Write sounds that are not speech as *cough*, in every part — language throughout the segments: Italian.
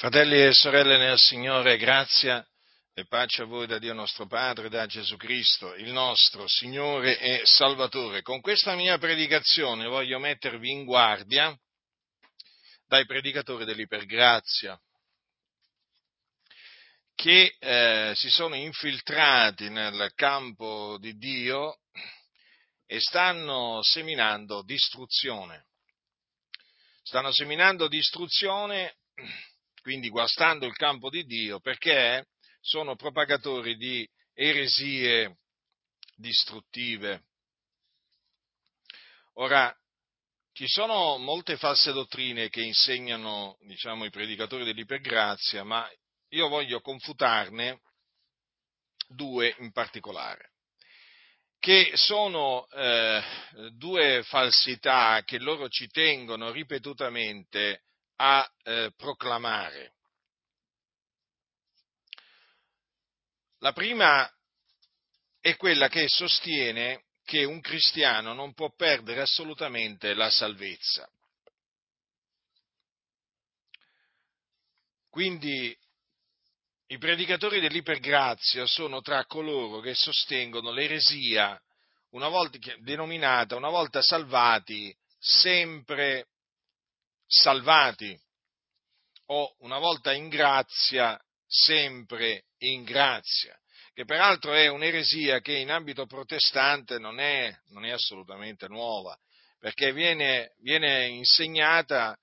Fratelli e sorelle nel Signore, grazia e pace a voi da Dio nostro Padre, da Gesù Cristo, il nostro Signore e Salvatore. Con questa mia predicazione voglio mettervi in guardia dai predicatori dell'ipergrazia che eh, si sono infiltrati nel campo di Dio e stanno seminando distruzione. Stanno seminando distruzione quindi guastando il campo di Dio, perché sono propagatori di eresie distruttive. Ora, ci sono molte false dottrine che insegnano, diciamo, i predicatori dell'ipergrazia, ma io voglio confutarne due in particolare, che sono eh, due falsità che loro ci tengono ripetutamente a eh, proclamare. La prima è quella che sostiene che un cristiano non può perdere assolutamente la salvezza. Quindi i predicatori dell'ipergrazia sono tra coloro che sostengono l'eresia, una volta denominata, una volta salvati, sempre salvati o una volta in grazia, sempre in grazia, che peraltro è un'eresia che in ambito protestante non è, non è assolutamente nuova, perché viene, viene insegnata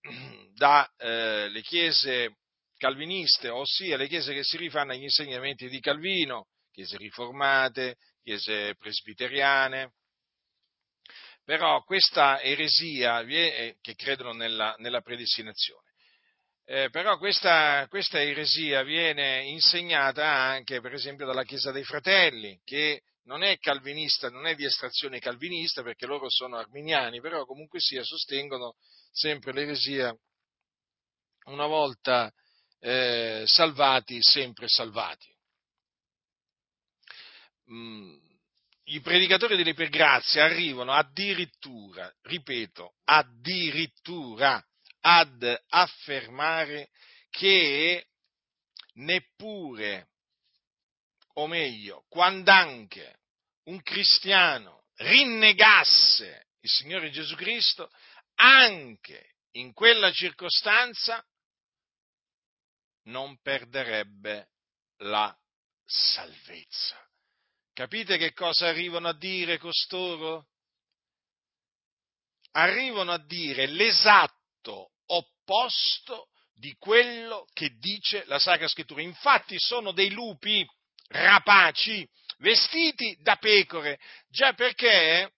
*clears throat* dalle eh, chiese calviniste, ossia le chiese che si rifanno agli insegnamenti di Calvino, chiese riformate, chiese presbiteriane, però questa eresia, eh, che credono nella, nella predestinazione, eh, però questa, questa, eresia viene insegnata anche, per esempio, dalla Chiesa dei Fratelli, che non è calvinista, non è di estrazione calvinista, perché loro sono arminiani, però comunque sia sostengono sempre l'eresia una volta eh, salvati, sempre salvati. Mm i predicatori dell'ipergrazia arrivano addirittura, ripeto, addirittura ad affermare che neppure, o meglio, quando anche un cristiano rinnegasse il Signore Gesù Cristo, anche in quella circostanza non perderebbe la salvezza. Capite che cosa arrivano a dire costoro? Arrivano a dire l'esatto opposto di quello che dice la Sacra Scrittura. Infatti sono dei lupi rapaci, vestiti da pecore, già perché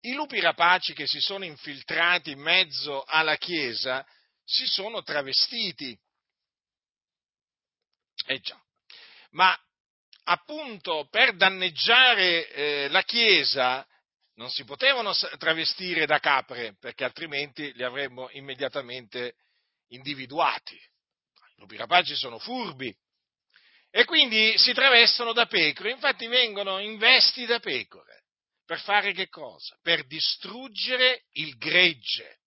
i lupi rapaci che si sono infiltrati in mezzo alla Chiesa si sono travestiti. Eh già, ma appunto per danneggiare eh, la Chiesa non si potevano travestire da capre, perché altrimenti li avremmo immediatamente individuati. I lupi rapaci sono furbi e quindi si travestono da pecore, infatti vengono in vesti da pecore. Per fare che cosa? Per distruggere il gregge.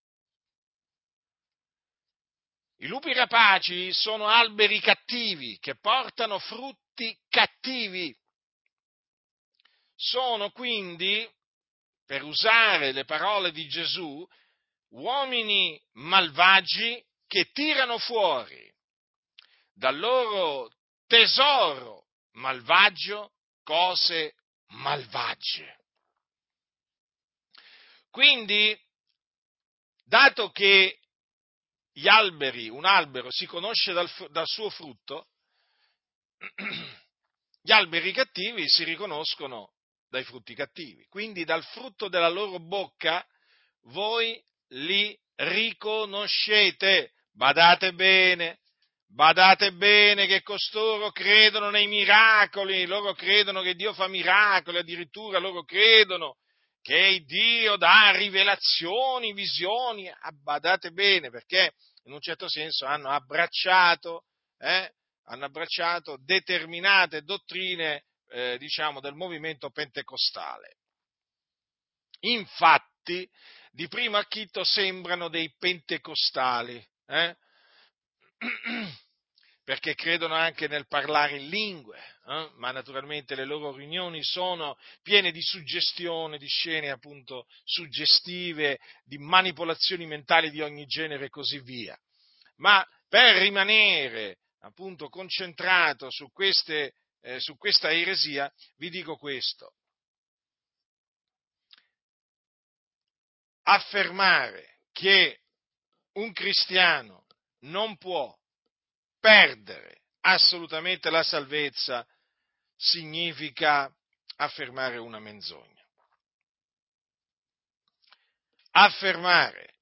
I lupi rapaci sono alberi cattivi che portano frutti tutti cattivi. Sono quindi, per usare le parole di Gesù, uomini malvagi che tirano fuori dal loro tesoro malvagio cose malvagie. Quindi, dato che gli alberi, un albero si conosce dal, dal suo frutto, *clears throat* gli alberi cattivi si riconoscono dai frutti cattivi, quindi dal frutto della loro bocca voi li riconoscete. Badate bene, badate bene che costoro credono nei miracoli, loro credono che Dio fa miracoli, addirittura loro credono che Dio dà rivelazioni, visioni. Ah, badate bene perché in un certo senso hanno abbracciato eh, hanno abbracciato determinate dottrine, eh, diciamo, del movimento pentecostale. Infatti, di primo acchito sembrano dei pentecostali, eh? *clears throat* perché credono anche nel parlare in lingue, eh? ma naturalmente le loro riunioni sono piene di suggestione, di scene appunto suggestive, di manipolazioni mentali di ogni genere e così via. Ma per rimanere appunto concentrato su, queste, eh, su questa eresia, vi dico questo. Affermare che un cristiano non può perdere assolutamente la salvezza significa affermare una menzogna. Affermare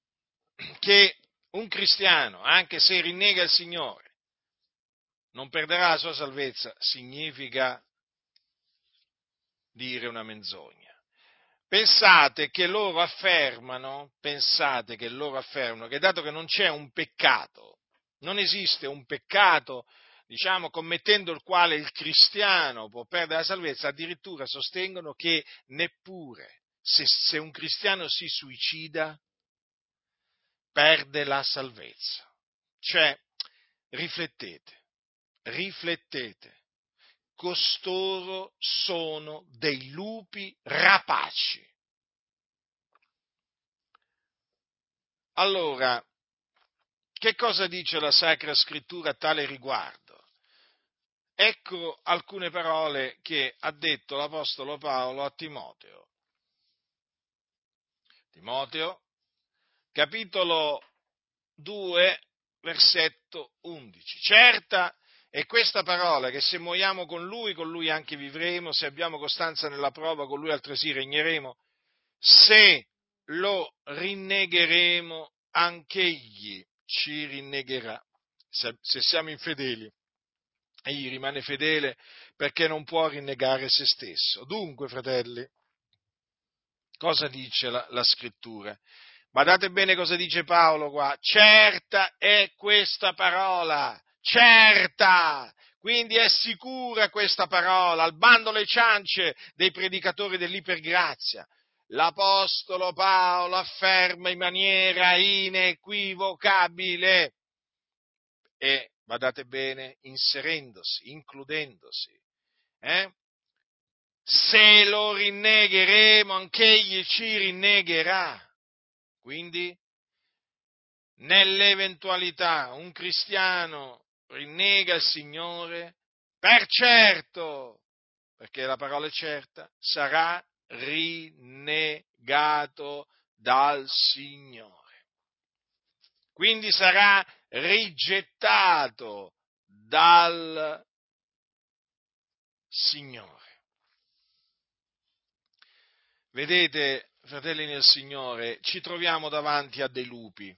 che un cristiano, anche se rinnega il Signore, non perderà la sua salvezza significa dire una menzogna. Pensate che loro affermano, pensate che loro affermano che dato che non c'è un peccato non esiste un peccato, diciamo, commettendo il quale il cristiano può perdere la salvezza, addirittura sostengono che neppure se, se un cristiano si suicida perde la salvezza. Cioè, riflettete, riflettete, costoro sono dei lupi rapaci. Allora, che cosa dice la Sacra Scrittura a tale riguardo? Ecco alcune parole che ha detto l'Apostolo Paolo a Timoteo. Timoteo, capitolo 2, versetto 11. Certa è questa parola che se muoiamo con lui, con lui anche vivremo, se abbiamo costanza nella prova, con lui altresì regneremo, se lo rinnegheremo, anch'egli ci rinnegherà se, se siamo infedeli. Egli rimane fedele perché non può rinnegare se stesso. Dunque, fratelli, cosa dice la, la scrittura? Guardate bene cosa dice Paolo qua. Certa è questa parola, certa. Quindi è sicura questa parola, al bando le ciance dei predicatori dell'ipergrazia l'Apostolo Paolo afferma in maniera inequivocabile e, badate bene, inserendosi, includendosi. Eh? Se lo rinnegheremo, anch'egli ci rinnegherà. Quindi, nell'eventualità un cristiano rinnega il Signore, per certo, perché la parola è certa, sarà rinnegato dal Signore. Quindi sarà rigettato dal Signore. Vedete, fratelli nel Signore, ci troviamo davanti a dei lupi.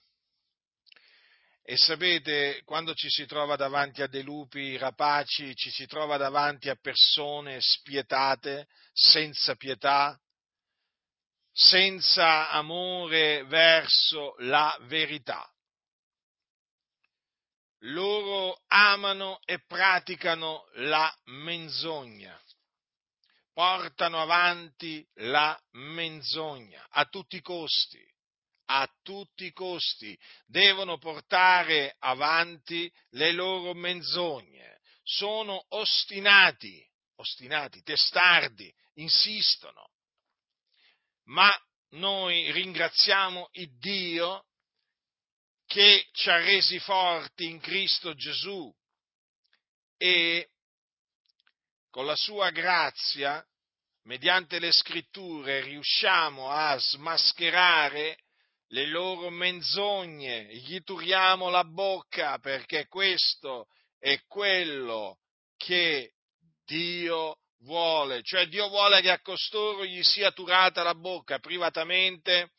E sapete, quando ci si trova davanti a dei lupi rapaci, ci si trova davanti a persone spietate, senza pietà, senza amore verso la verità. Loro amano e praticano la menzogna, portano avanti la menzogna a tutti i costi a tutti i costi, devono portare avanti le loro menzogne, sono ostinati, ostinati, testardi, insistono. Ma noi ringraziamo il Dio che ci ha resi forti in Cristo Gesù e con la sua grazia, mediante le scritture, riusciamo a smascherare le loro menzogne, gli turiamo la bocca perché questo è quello che Dio vuole, cioè Dio vuole che a costoro gli sia turata la bocca privatamente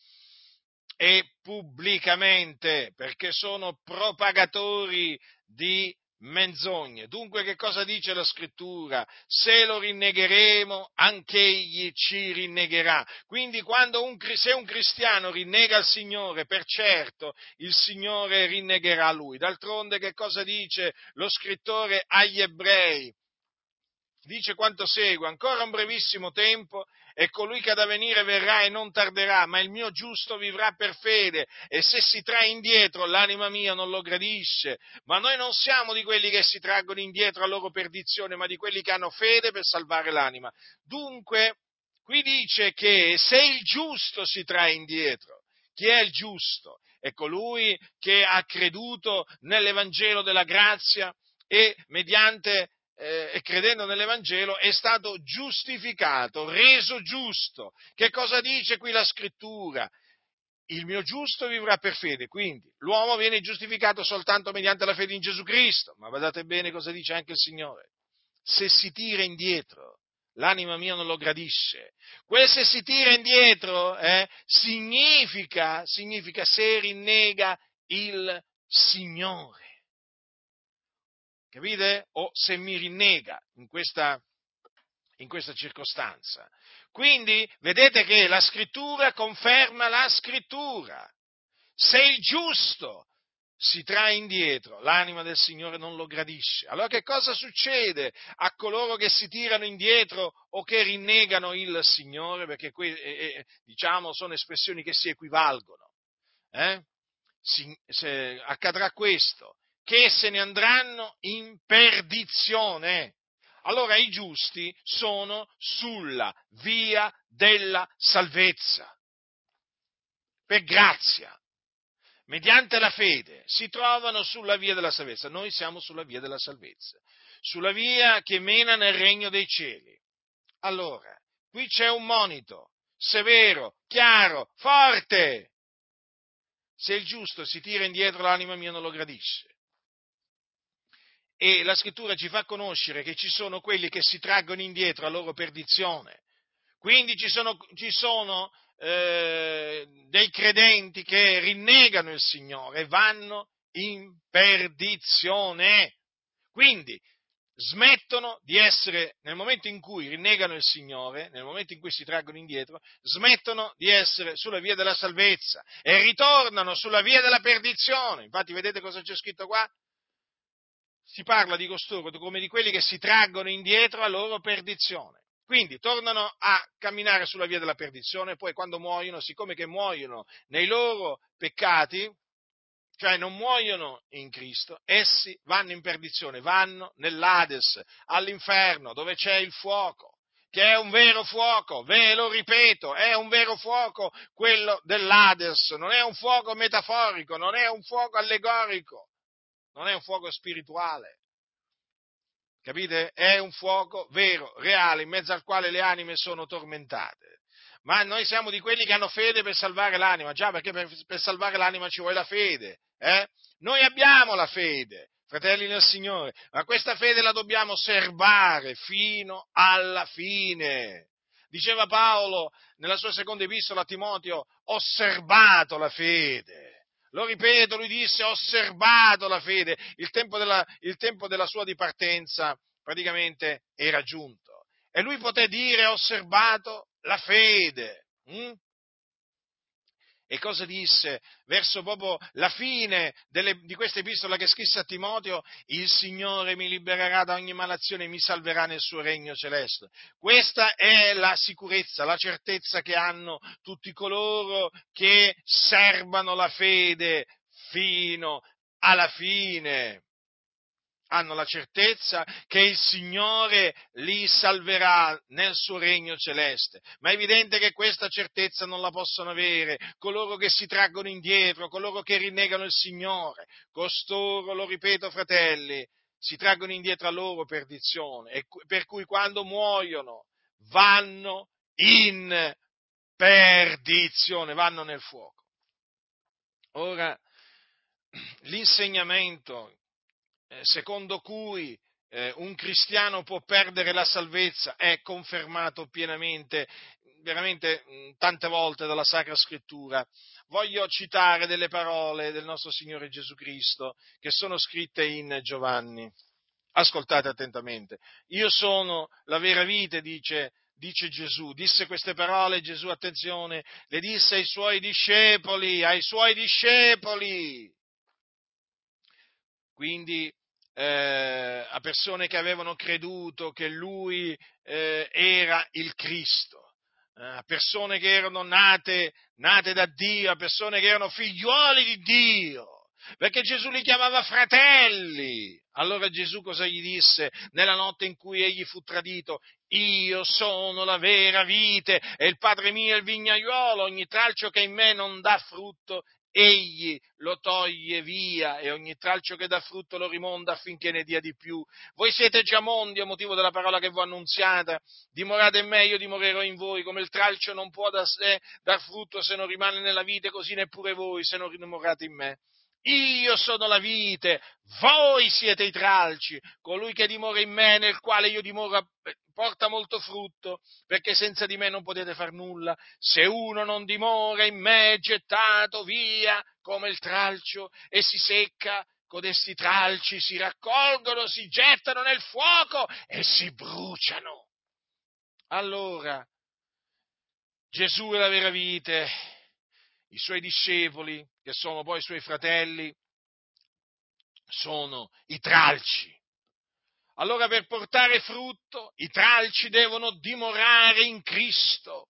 e pubblicamente, perché sono propagatori di menzogne. Dunque che cosa dice la scrittura? Se lo rinnegheremo, anch'egli ci rinnegherà. Quindi quando un, se un cristiano rinnega il Signore, per certo il Signore rinnegherà lui. D'altronde che cosa dice lo scrittore agli ebrei? Dice quanto segue, ancora un brevissimo tempo e colui che ha da venire verrà e non tarderà, ma il mio giusto vivrà per fede e se si trae indietro l'anima mia non lo gradisce, ma noi non siamo di quelli che si traggono indietro a loro perdizione, ma di quelli che hanno fede per salvare l'anima. Dunque, qui dice che se il giusto si trae indietro, chi è il giusto? È colui che ha creduto nell'Evangelo della grazia e mediante eh, e credendo nell'Evangelo è stato giustificato, reso giusto. Che cosa dice qui la scrittura? Il mio giusto vivrà per fede, quindi l'uomo viene giustificato soltanto mediante la fede in Gesù Cristo, ma guardate bene cosa dice anche il Signore. Se si tira indietro, l'anima mia non lo gradisce. Quel se si tira indietro eh, significa, significa se rinnega il Signore. Capite? O se mi rinnega in questa, in questa circostanza. Quindi vedete che la scrittura conferma la scrittura. Se il giusto si trae indietro, l'anima del Signore non lo gradisce. Allora che cosa succede a coloro che si tirano indietro o che rinnegano il Signore? Perché qui, eh, eh, diciamo, sono espressioni che si equivalgono. Eh? Si, accadrà questo, che se ne andranno in perdizione. Allora i giusti sono sulla via della salvezza, per grazia, mediante la fede, si trovano sulla via della salvezza. Noi siamo sulla via della salvezza, sulla via che mena nel regno dei cieli. Allora, qui c'è un monito severo, chiaro, forte. Se il giusto si tira indietro, l'anima mia non lo gradisce e la scrittura ci fa conoscere che ci sono quelli che si traggono indietro a loro perdizione. Quindi ci sono, ci sono eh, dei credenti che rinnegano il Signore e vanno in perdizione. Quindi smettono di essere, nel momento in cui rinnegano il Signore, nel momento in cui si traggono indietro, smettono di essere sulla via della salvezza e ritornano sulla via della perdizione. Infatti vedete cosa c'è scritto qua? Si parla di costoro come di quelli che si traggono indietro a loro perdizione. Quindi tornano a camminare sulla via della perdizione, poi quando muoiono, siccome che muoiono nei loro peccati, cioè non muoiono in Cristo, essi vanno in perdizione, vanno nell'Ades, all'inferno, dove c'è il fuoco, che è un vero fuoco, ve lo ripeto, è un vero fuoco quello dell'Ades, non è un fuoco metaforico, non è un fuoco allegorico, non è un fuoco spirituale. Capite? È un fuoco vero, reale, in mezzo al quale le anime sono tormentate. Ma noi siamo di quelli che hanno fede per salvare l'anima, già perché per, per salvare l'anima ci vuole la fede. Eh? Noi abbiamo la fede, fratelli del Signore, ma questa fede la dobbiamo serbare fino alla fine. Diceva Paolo nella sua seconda epistola a Timoteo, ho serbato la fede. Lo ripeto, lui disse, ho osservato la fede, il tempo della, il tempo della sua dipartenza praticamente era giunto. E lui poté dire, ho osservato la fede. Hm? E cosa disse? Verso proprio la fine delle, di questa epistola che scrisse a Timoteo, il Signore mi libererà da ogni malazione e mi salverà nel suo regno celeste. Questa è la sicurezza, la certezza che hanno tutti coloro che serbano la fede fino alla fine hanno la certezza che il Signore li salverà nel suo regno celeste. Ma è evidente che questa certezza non la possono avere coloro che si traggono indietro, coloro che rinnegano il Signore. Costoro, lo ripeto fratelli, si traggono indietro a loro perdizione, per cui quando muoiono vanno in perdizione, vanno nel fuoco. Ora, *clears throat* l'insegnamento secondo cui eh, un cristiano può perdere la salvezza è confermato pienamente, veramente mm, tante volte dalla Sacra Scrittura. Voglio citare delle parole del nostro Signore Gesù Cristo che sono scritte in Giovanni. Ascoltate attentamente. Io sono la vera vite, dice, dice Gesù. Disse queste parole Gesù, attenzione, le disse ai suoi discepoli, ai suoi discepoli. Quindi eh, a persone che avevano creduto che lui eh, era il Cristo, eh, a persone che erano nate, nate da Dio, a persone che erano figliuoli di Dio perché Gesù li chiamava fratelli. Allora Gesù cosa gli disse nella notte in cui egli fu tradito? Io sono la vera vite e il Padre mio è il vignaiuolo, ogni tralcio che in me non dà frutto, egli lo toglie via e ogni tralcio che dà frutto lo rimonda affinché ne dia di più. Voi siete già mondi a motivo della parola che vi ho annunziata, dimorate in me, io dimorerò in voi, come il tralcio non può da sé dar frutto se non rimane nella vite, così neppure voi se non dimorate in me. Io sono la vite, voi siete i tralci, colui che dimora in me, nel quale io dimoro, porta molto frutto, perché senza di me non potete far nulla. Se uno non dimora in me, è gettato via come il tralcio e si secca, codesti tralci si raccolgono, si gettano nel fuoco e si bruciano. Allora, Gesù è la vera vite, i suoi discepoli, che sono poi i suoi fratelli, sono i tralci. Allora per portare frutto i tralci devono dimorare in Cristo.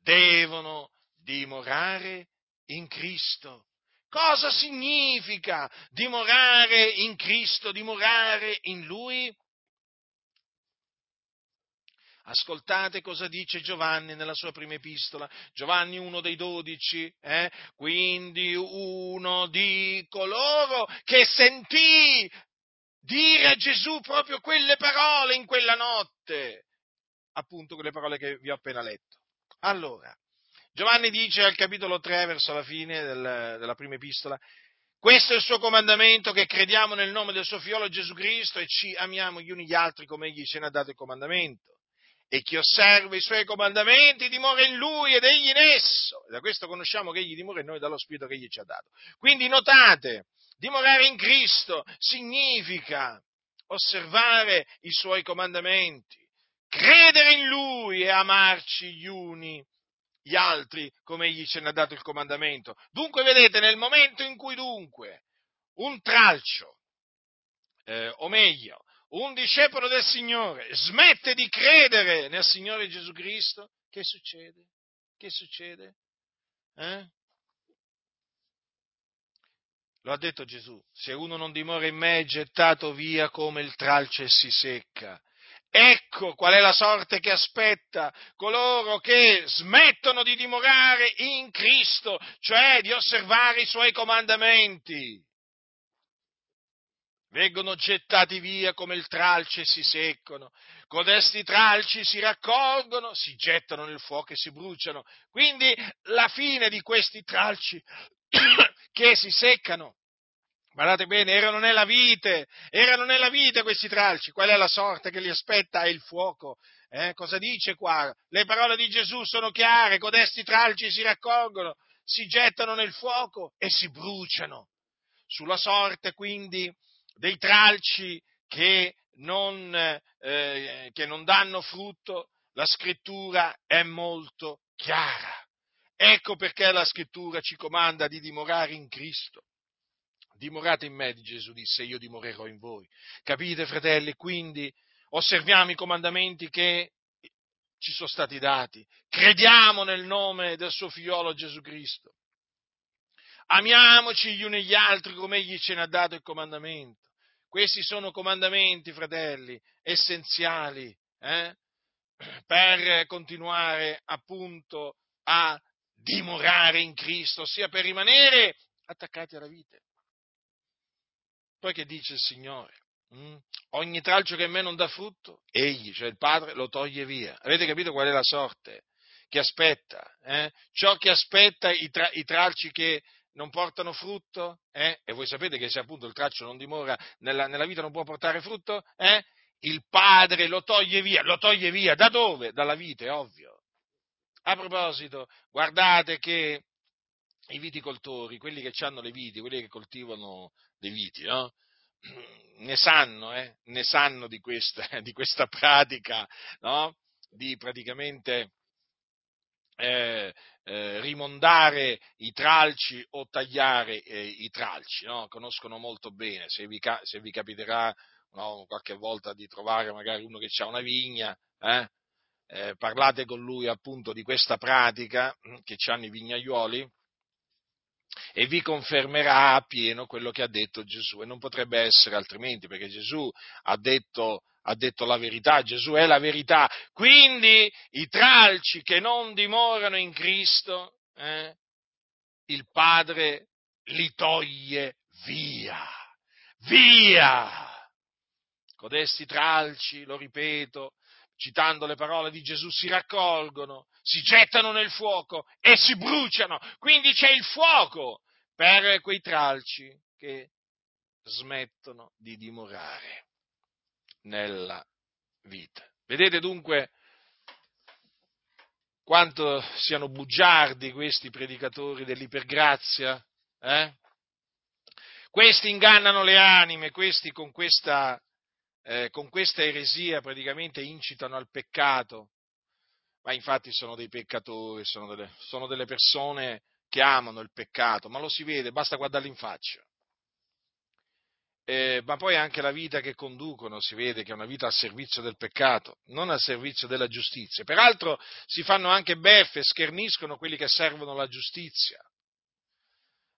Devono dimorare in Cristo. Cosa significa dimorare in Cristo, dimorare in Lui? Ascoltate cosa dice Giovanni nella sua prima epistola, Giovanni uno dei dodici, eh? quindi uno di coloro che sentì dire a Gesù proprio quelle parole in quella notte, appunto quelle parole che vi ho appena letto. Allora, Giovanni dice al capitolo 3, verso la fine del, della prima epistola, questo è il suo comandamento, che crediamo nel nome del suo fiolo Gesù Cristo e ci amiamo gli uni gli altri come egli ce ne ha dato il comandamento e chi osserva i suoi comandamenti dimora in lui ed egli in esso. Da questo conosciamo che egli dimora in noi dallo Spirito che egli ci ha dato. Quindi notate, dimorare in Cristo significa osservare i suoi comandamenti, credere in lui e amarci gli uni gli altri come egli ce ne ha dato il comandamento. Dunque, vedete, nel momento in cui dunque un tralcio, eh, o meglio, un discepolo del Signore smette di credere nel Signore Gesù Cristo, che succede? Che succede? Eh? Lo ha detto Gesù, se uno non dimora in me è gettato via come il tralcio e si secca. Ecco qual è la sorte che aspetta coloro che smettono di dimorare in Cristo, cioè di osservare i suoi comandamenti vengono gettati via come il tralce e si seccano. Codesti tralci si raccolgono, si gettano nel fuoco e si bruciano. Quindi la fine di questi tralci *coughs* che si seccano, guardate bene, erano nella vite, erano nella vite questi tralci. Qual è la sorte che li aspetta? È il fuoco. Eh? Cosa dice qua? Le parole di Gesù sono chiare, codesti tralci si raccolgono, si gettano nel fuoco e si bruciano. Sulla sorte quindi dei tralci che non, eh, che non danno frutto, la scrittura è molto chiara. Ecco perché la scrittura ci comanda di dimorare in Cristo. Dimorate in me, Gesù disse, io dimorerò in voi. Capite, fratelli? Quindi osserviamo i comandamenti che ci sono stati dati. Crediamo nel nome del suo figliolo Gesù Cristo. Amiamoci gli uni gli altri come egli ce ne ha dato il comandamento. Questi sono comandamenti, fratelli, essenziali eh, per continuare appunto a dimorare in Cristo, ossia per rimanere attaccati alla vite. Poi che dice il Signore? Mm? Ogni tralcio che in me non dà frutto, egli, cioè il Padre, lo toglie via. Avete capito qual è la sorte che aspetta? Eh? Ciò che aspetta i, tra- i tralci che non portano frutto? Eh? E voi sapete che se appunto il traccio non dimora nella, nella vita non può portare frutto? Eh? Il padre lo toglie via, lo toglie via da dove? Dalla vite, ovvio. A proposito, guardate che i viticoltori, quelli che hanno le viti, quelli che coltivano dei viti, no? *clears throat* ne sanno, eh? ne sanno di questa, *laughs* di questa pratica, no? di praticamente eh, eh, rimondare i tralci o tagliare eh, i tralci, no? conoscono molto bene, se vi, se vi capiterà no, qualche volta di trovare magari uno che ha una vigna, eh, eh, parlate con lui appunto di questa pratica che hanno i vignaioli e vi confermerà a pieno quello che ha detto Gesù e non potrebbe essere altrimenti perché Gesù ha detto, ha detto la verità, Gesù è la verità, quindi i tralci che non dimorano in Cristo, eh, il Padre li toglie via, via. Codesti tralci, lo ripeto, citando le parole di Gesù, si raccolgono, si gettano nel fuoco e si bruciano. Quindi c'è il fuoco per quei tralci che smettono di dimorare nella vita. Vedete dunque quanto siano bugiardi questi predicatori dell'ipergrazia? Eh? Questi ingannano le anime, questi con questa eh, con questa eresia praticamente incitano al peccato, ma infatti sono dei peccatori, sono delle, sono delle persone che amano il peccato, ma lo si vede, basta guardarli in faccia. Eh, ma poi anche la vita che conducono si vede che è una vita al servizio del peccato, non al servizio della giustizia. Peraltro si fanno anche beffe, scherniscono quelli che servono la giustizia,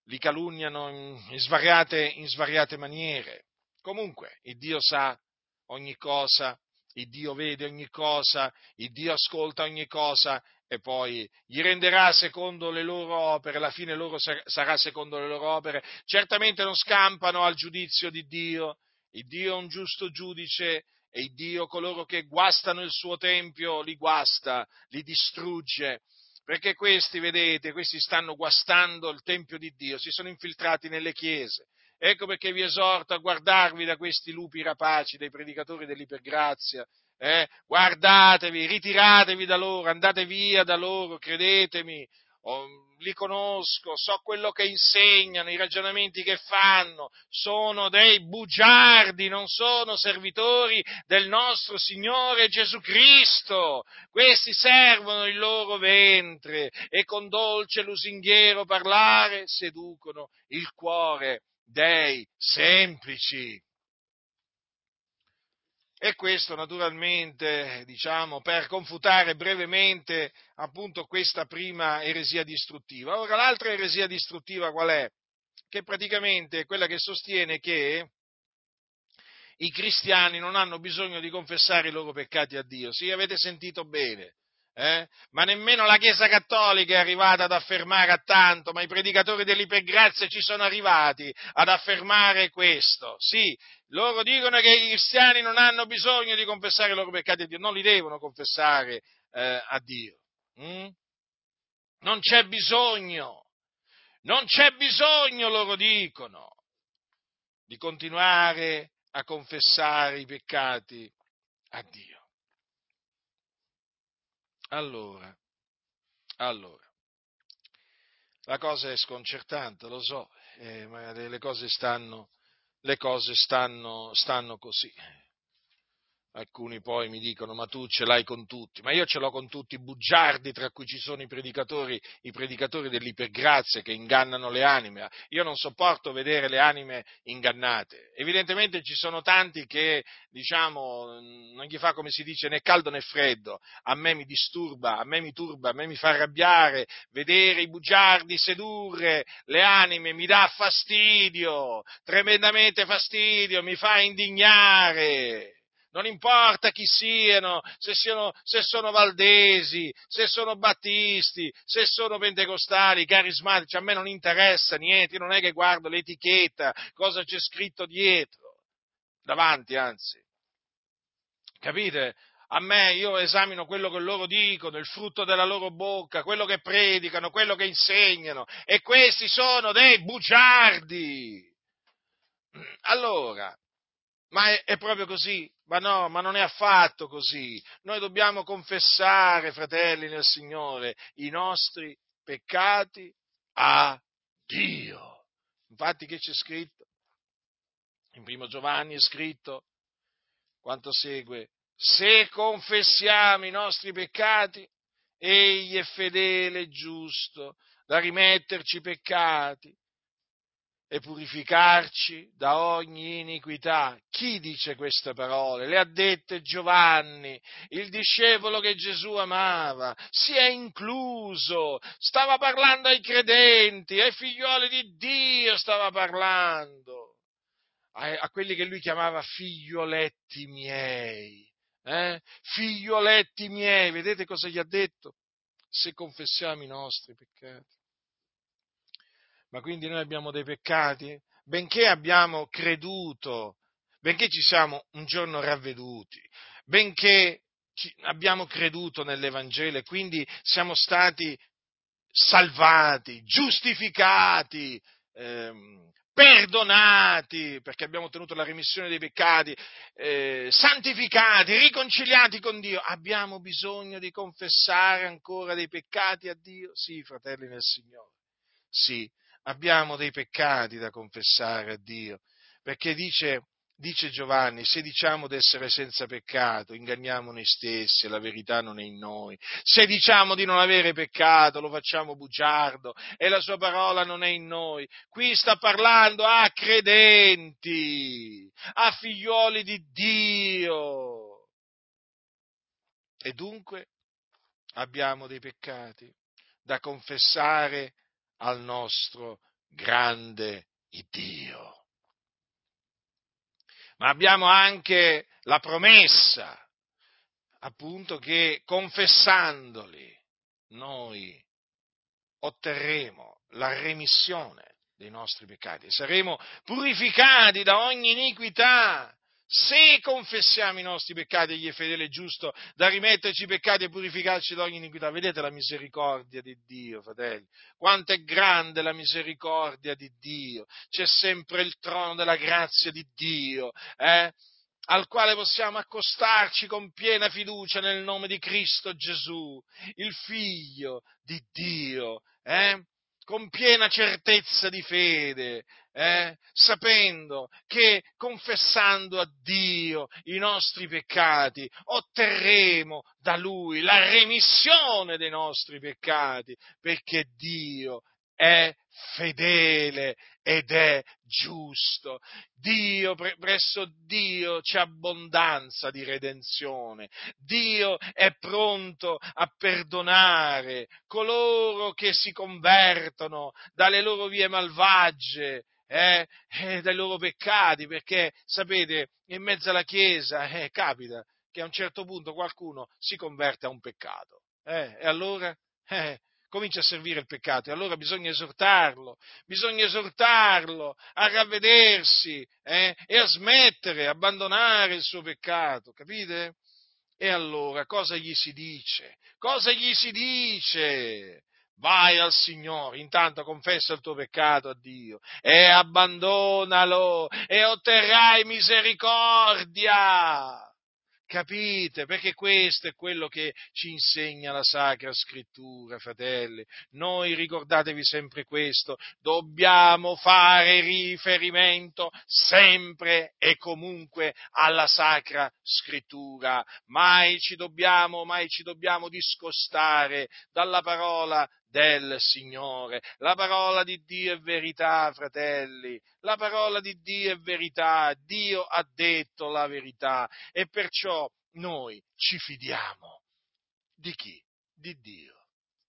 li calunniano in, svariate, in svariate maniere. Comunque, il Dio sa ogni cosa, il Dio vede ogni cosa, il Dio ascolta ogni cosa e poi gli renderà secondo le loro opere, la fine loro sarà secondo le loro opere. Certamente non scampano al giudizio di Dio, il Dio è un giusto giudice e il Dio coloro che guastano il suo tempio li guasta, li distrugge. Perché questi, vedete, questi stanno guastando il Tempio di Dio, si sono infiltrati nelle chiese, Ecco perché vi esorto a guardarvi da questi lupi rapaci, dei predicatori dell'ipergrazia. Eh? Guardatevi, ritiratevi da loro, andate via da loro, credetemi. Oh, li conosco, so quello che insegnano, i ragionamenti che fanno, sono dei bugiardi, non sono servitori del nostro Signore Gesù Cristo. Questi servono il loro ventre e con dolce lusinghiero parlare seducono il cuore dei semplici. E questo naturalmente, diciamo, per confutare brevemente appunto questa prima eresia distruttiva. Ora, l'altra eresia distruttiva qual è? Che praticamente è quella che sostiene che i cristiani non hanno bisogno di confessare i loro peccati a Dio. Sì, avete sentito bene. Eh? Ma nemmeno la Chiesa Cattolica è arrivata ad affermare a tanto, ma i predicatori dell'ipergrazia ci sono arrivati ad affermare questo. Sì, loro dicono che i cristiani non hanno bisogno di confessare i loro peccati a Dio, non li devono confessare eh, a Dio. Mm? Non c'è bisogno, non c'è bisogno, loro dicono, di continuare a confessare i peccati a Dio. Allora, allora, la cosa è sconcertante, lo so, eh, ma le, cose stanno, le cose stanno, stanno così. Alcuni poi mi dicono, ma tu ce l'hai con tutti, ma io ce l'ho con tutti i bugiardi, tra cui ci sono i predicatori, i predicatori dell'ipergrazia che ingannano le anime. Io non sopporto vedere le anime ingannate. Evidentemente ci sono tanti che, diciamo, non gli fa come si dice né caldo né freddo. A me mi disturba, a me mi turba, a me mi fa arrabbiare vedere i bugiardi sedurre le anime, mi dà fastidio, tremendamente fastidio, mi fa indignare non importa chi siano, se, siano, se sono valdesi, se sono battisti, se sono pentecostali, carismatici, a me non interessa niente, io non è che guardo l'etichetta, cosa c'è scritto dietro, davanti anzi. Capite? A me io esamino quello che loro dicono, il frutto della loro bocca, quello che predicano, quello che insegnano, e questi sono dei bugiardi. Allora, ma è, è, proprio così? Ma no, ma non è affatto così. Noi dobbiamo confessare, fratelli nel Signore, i nostri peccati a Dio. Infatti che c'è scritto? In primo Giovanni è scritto quanto segue. Se confessiamo i nostri peccati, egli è fedele e giusto da rimetterci i peccati e purificarci da ogni iniquità. Chi dice queste parole? Le ha dette Giovanni, il discepolo che Gesù amava, si è incluso, stava parlando ai credenti, ai figlioli di Dio stava parlando, a, a quelli che lui chiamava figlioletti miei. Eh? Figlioletti miei, vedete cosa gli ha detto? Se confessiamo i nostri peccati ma quindi noi abbiamo dei peccati? Benché abbiamo creduto, benché ci siamo un giorno ravveduti, benché abbiamo creduto nell'Evangelo e quindi siamo stati salvati, giustificati, ehm, perdonati perché abbiamo ottenuto la remissione dei peccati, eh, santificati, riconciliati con Dio, abbiamo bisogno di confessare ancora dei peccati a Dio? Sì, fratelli nel Signore, sì, abbiamo dei peccati da confessare a Dio, perché dice, dice Giovanni, se diciamo di essere senza peccato, inganniamo noi stessi la verità non è in noi. Se diciamo di non avere peccato, lo facciamo bugiardo e la sua parola non è in noi. Qui sta parlando a credenti, a figlioli di Dio. E dunque abbiamo dei peccati da confessare al nostro grande Dio. Ma abbiamo anche la promessa, appunto, che confessandoli noi otterremo la remissione dei nostri peccati, saremo purificati da ogni iniquità se confessiamo i nostri peccati, egli è fedele e giusto da rimetterci i peccati e purificarci da ogni iniquità. Vedete la misericordia di Dio, fratelli? Quanto è grande la misericordia di Dio. C'è sempre il trono della grazia di Dio, eh? al quale possiamo accostarci con piena fiducia nel nome di Cristo Gesù, il Figlio di Dio, eh? Con piena certezza di fede, eh, sapendo che confessando a Dio i nostri peccati otterremo da Lui la remissione dei nostri peccati, perché Dio è fedele ed è giusto. Dio, presso Dio c'è abbondanza di redenzione. Dio è pronto a perdonare coloro che si convertono dalle loro vie malvagie eh, eh, dai loro peccati, perché sapete, in mezzo alla Chiesa eh, capita che a un certo punto qualcuno si converte a un peccato. Eh, e allora eh, comincia a servire il peccato e allora bisogna esortarlo, bisogna esortarlo a ravvedersi eh, e a smettere, abbandonare il suo peccato, capite? E allora cosa gli si dice? Cosa gli si dice? vai al Signore, intanto confessa il tuo peccato a Dio e abbandonalo e otterrai misericordia. Capite? Perché questo è quello che ci insegna la Sacra Scrittura, fratelli. Noi ricordatevi sempre questo, dobbiamo fare riferimento sempre e comunque alla Sacra Scrittura. Mai ci dobbiamo, mai ci dobbiamo discostare dalla parola del Signore. La parola di Dio è verità, fratelli. La parola di Dio è verità. Dio ha detto la verità e perciò noi ci fidiamo. Di chi? Di Dio.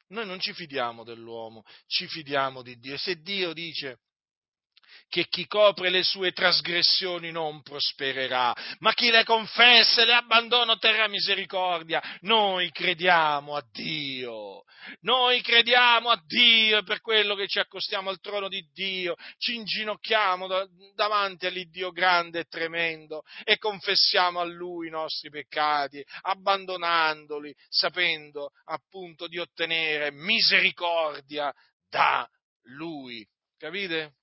Noi non ci fidiamo dell'uomo, ci fidiamo di Dio. Se Dio dice che chi copre le sue trasgressioni non prospererà, ma chi le confessa e le abbandona otterrà misericordia. Noi crediamo a Dio, noi crediamo a Dio e per quello che ci accostiamo al trono di Dio, ci inginocchiamo davanti all'Iddio grande e tremendo e confessiamo a Lui i nostri peccati, abbandonandoli, sapendo appunto di ottenere misericordia da Lui. Capite?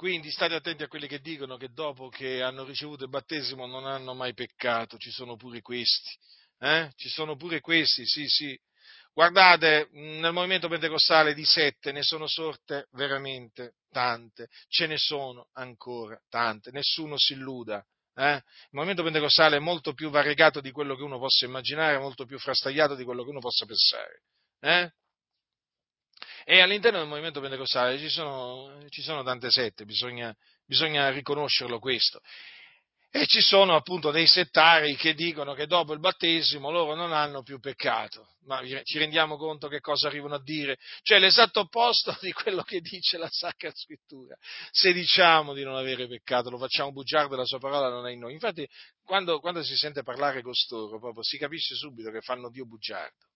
Quindi state attenti a quelli che dicono che dopo che hanno ricevuto il battesimo non hanno mai peccato, ci sono pure questi, eh? ci sono pure questi, sì, sì. Guardate, nel movimento pentecostale di sette ne sono sorte veramente tante, ce ne sono ancora tante, nessuno si illuda, Eh? Il movimento pentecostale è molto più variegato di quello che uno possa immaginare, molto più frastagliato di quello che uno possa pensare. Eh? E all'interno del movimento pentecostale ci sono, ci sono tante sette, bisogna, bisogna riconoscerlo questo. E ci sono appunto dei settari che dicono che dopo il battesimo loro non hanno più peccato. Ma ci rendiamo conto che cosa arrivano a dire? Cioè l'esatto opposto di quello che dice la Sacra Scrittura. Se diciamo di non avere peccato, lo facciamo bugiardo la sua parola non è in noi. Infatti, quando, quando si sente parlare costoro, proprio si capisce subito che fanno Dio bugiardo.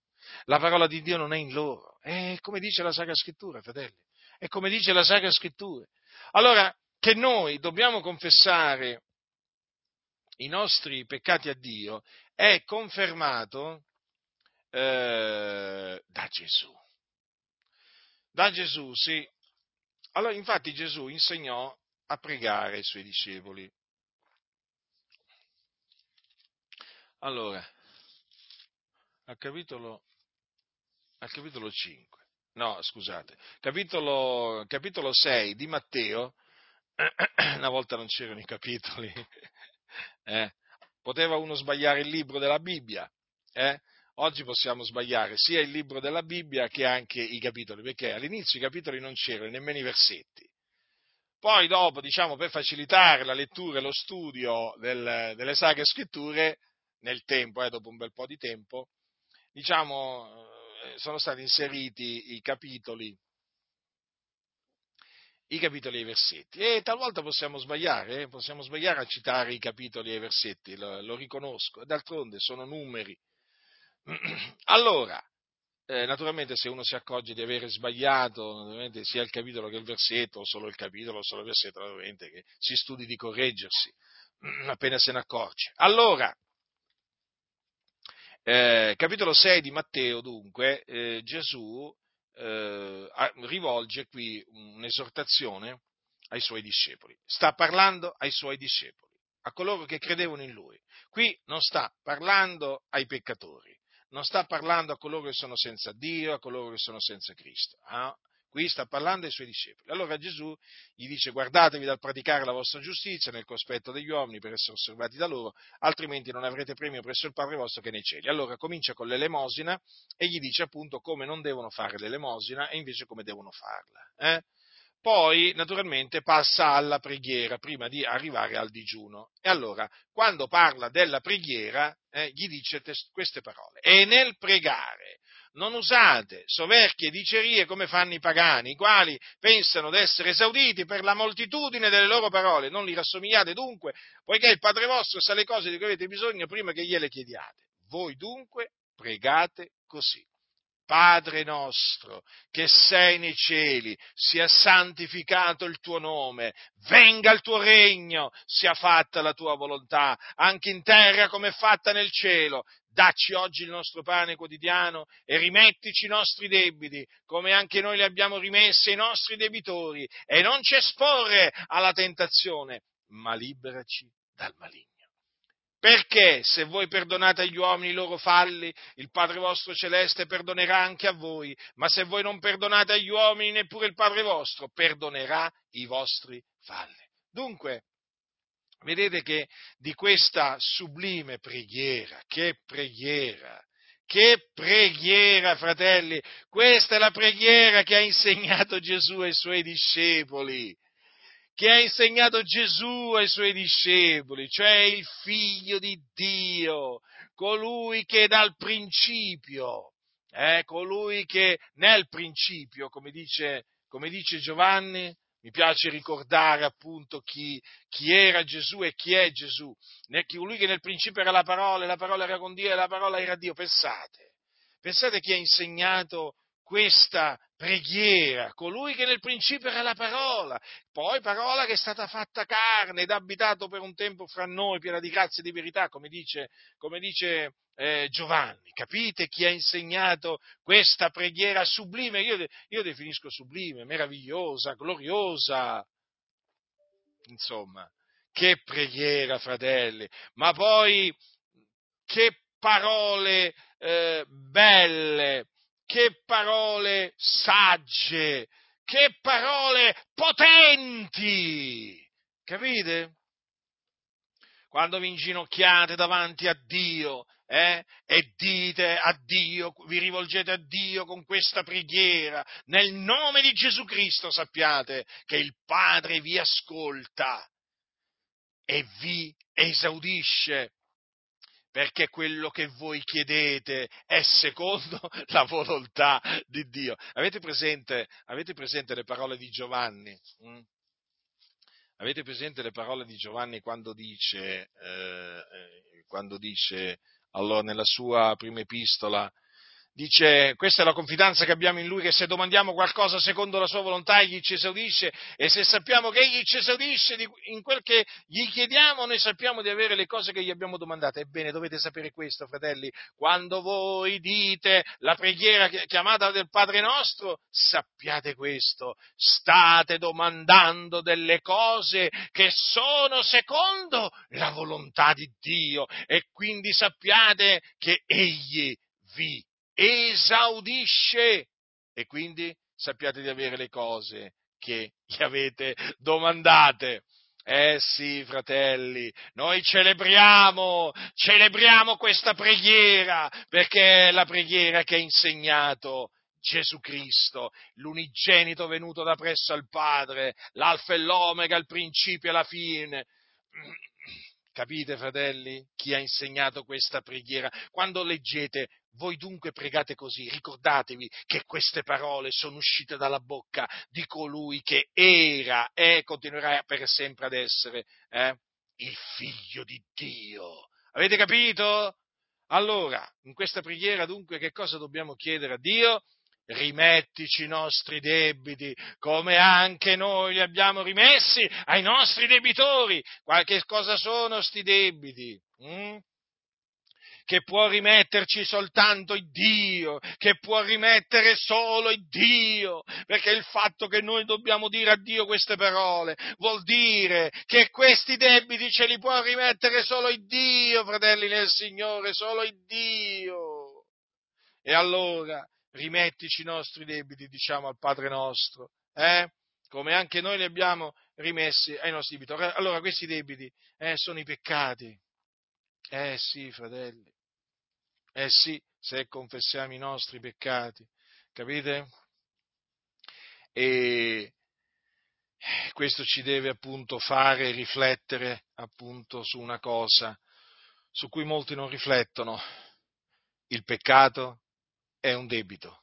La parola di Dio non è in loro. È come dice la Sacra Scrittura, fratelli. È come dice la Sacra Scrittura. Allora, che noi dobbiamo confessare i nostri peccati a Dio è confermato eh, da Gesù. Da Gesù, sì. Allora, infatti Gesù insegnò a pregare ai suoi discepoli. Allora, al capitolo, al capitolo 5, no, scusate, capitolo, capitolo 6 di Matteo, *clears throat* una volta non c'erano i capitoli, *laughs* eh? Poteva uno sbagliare il libro della Bibbia, eh? Oggi possiamo sbagliare sia il libro della Bibbia che anche i capitoli, perché all'inizio i capitoli non c'erano, nemmeno i versetti. Poi dopo, diciamo, per facilitare la lettura e lo studio del, delle sacre scritture, nel tempo, eh, dopo un bel po' di tempo, diciamo, sono stati inseriti i capitoli i capitoli e i versetti. E talvolta possiamo sbagliare, eh? possiamo sbagliare a citare i capitoli e i versetti, lo, lo riconosco, d'altronde sono numeri. *clears throat* Allora, eh, naturalmente se uno si accorge di avere sbagliato, sia il capitolo che il versetto, o solo il capitolo o solo il versetto, naturalmente che si studi di correggersi *clears throat* appena se ne accorge. Allora, eh, capitolo 6 di Matteo, dunque, eh, Gesù eh, rivolge qui un'esortazione ai suoi discepoli. Sta parlando ai suoi discepoli, a coloro che credevano in lui. Qui non sta parlando ai peccatori, non sta parlando a coloro che sono senza Dio, a coloro che sono senza Cristo. Eh? Qui sta parlando ai suoi discepoli. Allora Gesù gli dice guardatevi dal praticare la vostra giustizia nel cospetto degli uomini per essere osservati da loro, altrimenti non avrete premio presso il Padre vostro che nei cieli. Allora comincia con l'elemosina e gli dice appunto come non devono fare l'elemosina e invece come devono farla. Eh? Poi, naturalmente, passa alla preghiera prima di arrivare al digiuno. E allora, quando parla della preghiera, eh, gli dice queste parole. E nel pregare non usate soverchie dicerie come fanno i pagani, i quali pensano d'essere esauditi per la moltitudine delle loro parole. Non li rassomigliate dunque, poiché il Padre vostro sa le cose di cui avete bisogno prima che gliele chiediate. Voi dunque pregate così. Padre nostro, che sei nei cieli, sia santificato il tuo nome, venga il tuo regno, sia fatta la tua volontà, anche in terra come è fatta nel cielo. Dacci oggi il nostro pane quotidiano e rimettici i nostri debiti, come anche noi li abbiamo rimessi ai nostri debitori, e non ci esporre alla tentazione, ma liberaci dal maligno. Perché se voi perdonate agli uomini i loro falli, il Padre vostro celeste perdonerà anche a voi, ma se voi non perdonate agli uomini, neppure il Padre vostro perdonerà i vostri falli. Dunque, vedete che di questa sublime preghiera, che preghiera, che preghiera, fratelli, questa è la preghiera che ha insegnato Gesù ai suoi discepoli che ha insegnato Gesù ai suoi discepoli, cioè il figlio di Dio, colui che dal principio, eh, colui che nel principio, come dice, come dice Giovanni, mi piace ricordare appunto chi, chi, era Gesù e chi è Gesù, colui che nel principio era la parola, la parola era con Dio e la parola era Dio, pensate, pensate chi ha insegnato questa preghiera, colui che nel principio era la parola, poi parola che è stata fatta carne ed abitato per un tempo fra noi, piena di grazia e di verità, come dice, come dice eh, Giovanni. Capite chi ha insegnato questa preghiera sublime? Io, io definisco sublime, meravigliosa, gloriosa. Insomma, che preghiera, fratelli, ma poi che parole eh, belle, che parole sagge, che parole potenti. Capite? quando vi inginocchiate davanti a Dio eh, e dite a Dio, vi rivolgete a Dio con questa preghiera, nel nome di Gesù Cristo sappiate che il Padre vi ascolta e vi esaudisce perché quello che voi chiedete è secondo *laughs* la volontà di Dio. Avete presente, avete presente le parole di Giovanni? Mm? Avete presente le parole di Giovanni quando dice, eh, eh quando dice allora, nella sua prima epistola, Dice, questa è la confidenza che abbiamo in Lui, che se domandiamo qualcosa secondo la Sua volontà, Egli ci esaudisce e se sappiamo che Egli ci esaudisce in quel che gli chiediamo, noi sappiamo di avere le cose che gli abbiamo domandate. Ebbene, dovete sapere questo, fratelli, quando voi dite la preghiera chiamata del Padre nostro, sappiate questo, state domandando delle cose che sono secondo la volontà di Dio. E quindi sappiate che Egli vi esaudisce e quindi sappiate di avere le cose che gli avete domandate. Eh sì, fratelli, noi celebriamo, celebriamo questa preghiera perché è la preghiera che ha insegnato Gesù Cristo, l'unigenito venuto da presso al Padre, l'alfa e l'omega, il principio e la fine. Capite, fratelli, chi ha insegnato questa preghiera? Quando leggete voi dunque pregate così, ricordatevi che queste parole sono uscite dalla bocca di colui che era e continuerà per sempre ad essere eh, il figlio di Dio. Avete capito? Allora, in questa preghiera dunque che cosa dobbiamo chiedere a Dio? rimettici i nostri debiti, come anche noi li abbiamo rimessi ai nostri debitori. Qualche cosa sono sti debiti? Mm? Che può rimetterci soltanto il Dio, che può rimettere solo il Dio, perché il fatto che noi dobbiamo dire a Dio queste parole vuol dire che questi debiti ce li può rimettere solo il Dio, fratelli nel Signore, solo il Dio. E allora rimettici i nostri debiti, diciamo al Padre nostro, eh? come anche noi li abbiamo rimessi ai nostri debiti. Allora questi debiti eh, sono i peccati. Eh sì, fratelli. Eh sì, se confessiamo i nostri peccati, capite? E questo ci deve appunto fare riflettere appunto su una cosa su cui molti non riflettono. Il peccato è un debito.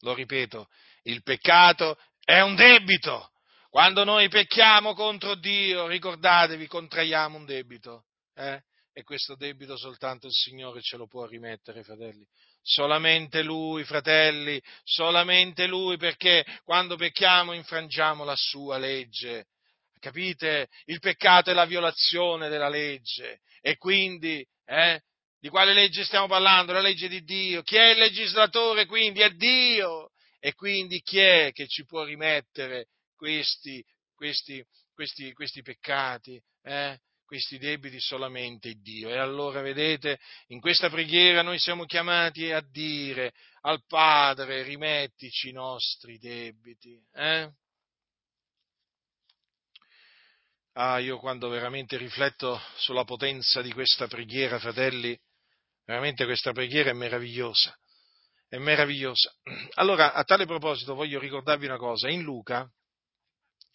Lo ripeto, il peccato è un debito. Quando noi pecchiamo contro Dio, ricordatevi, contraiamo un debito. Eh? E questo debito soltanto il Signore ce lo può rimettere, fratelli. Solamente Lui, fratelli, solamente Lui, perché quando pecchiamo infrangiamo la sua legge. Capite? Il peccato è la violazione della legge e quindi, eh, di quale legge stiamo parlando? La legge di Dio. Chi è il legislatore quindi? È Dio. E quindi chi è che ci può rimettere questi, questi, questi, questi peccati? Eh? Questi debiti solamente Dio. E allora, vedete, in questa preghiera noi siamo chiamati a dire al Padre, rimettici i nostri debiti. Eh? Ah, io quando veramente rifletto sulla potenza di questa preghiera, fratelli, veramente questa preghiera è meravigliosa. È meravigliosa. *clears throat* Allora, a tale proposito voglio ricordarvi una cosa. In Luca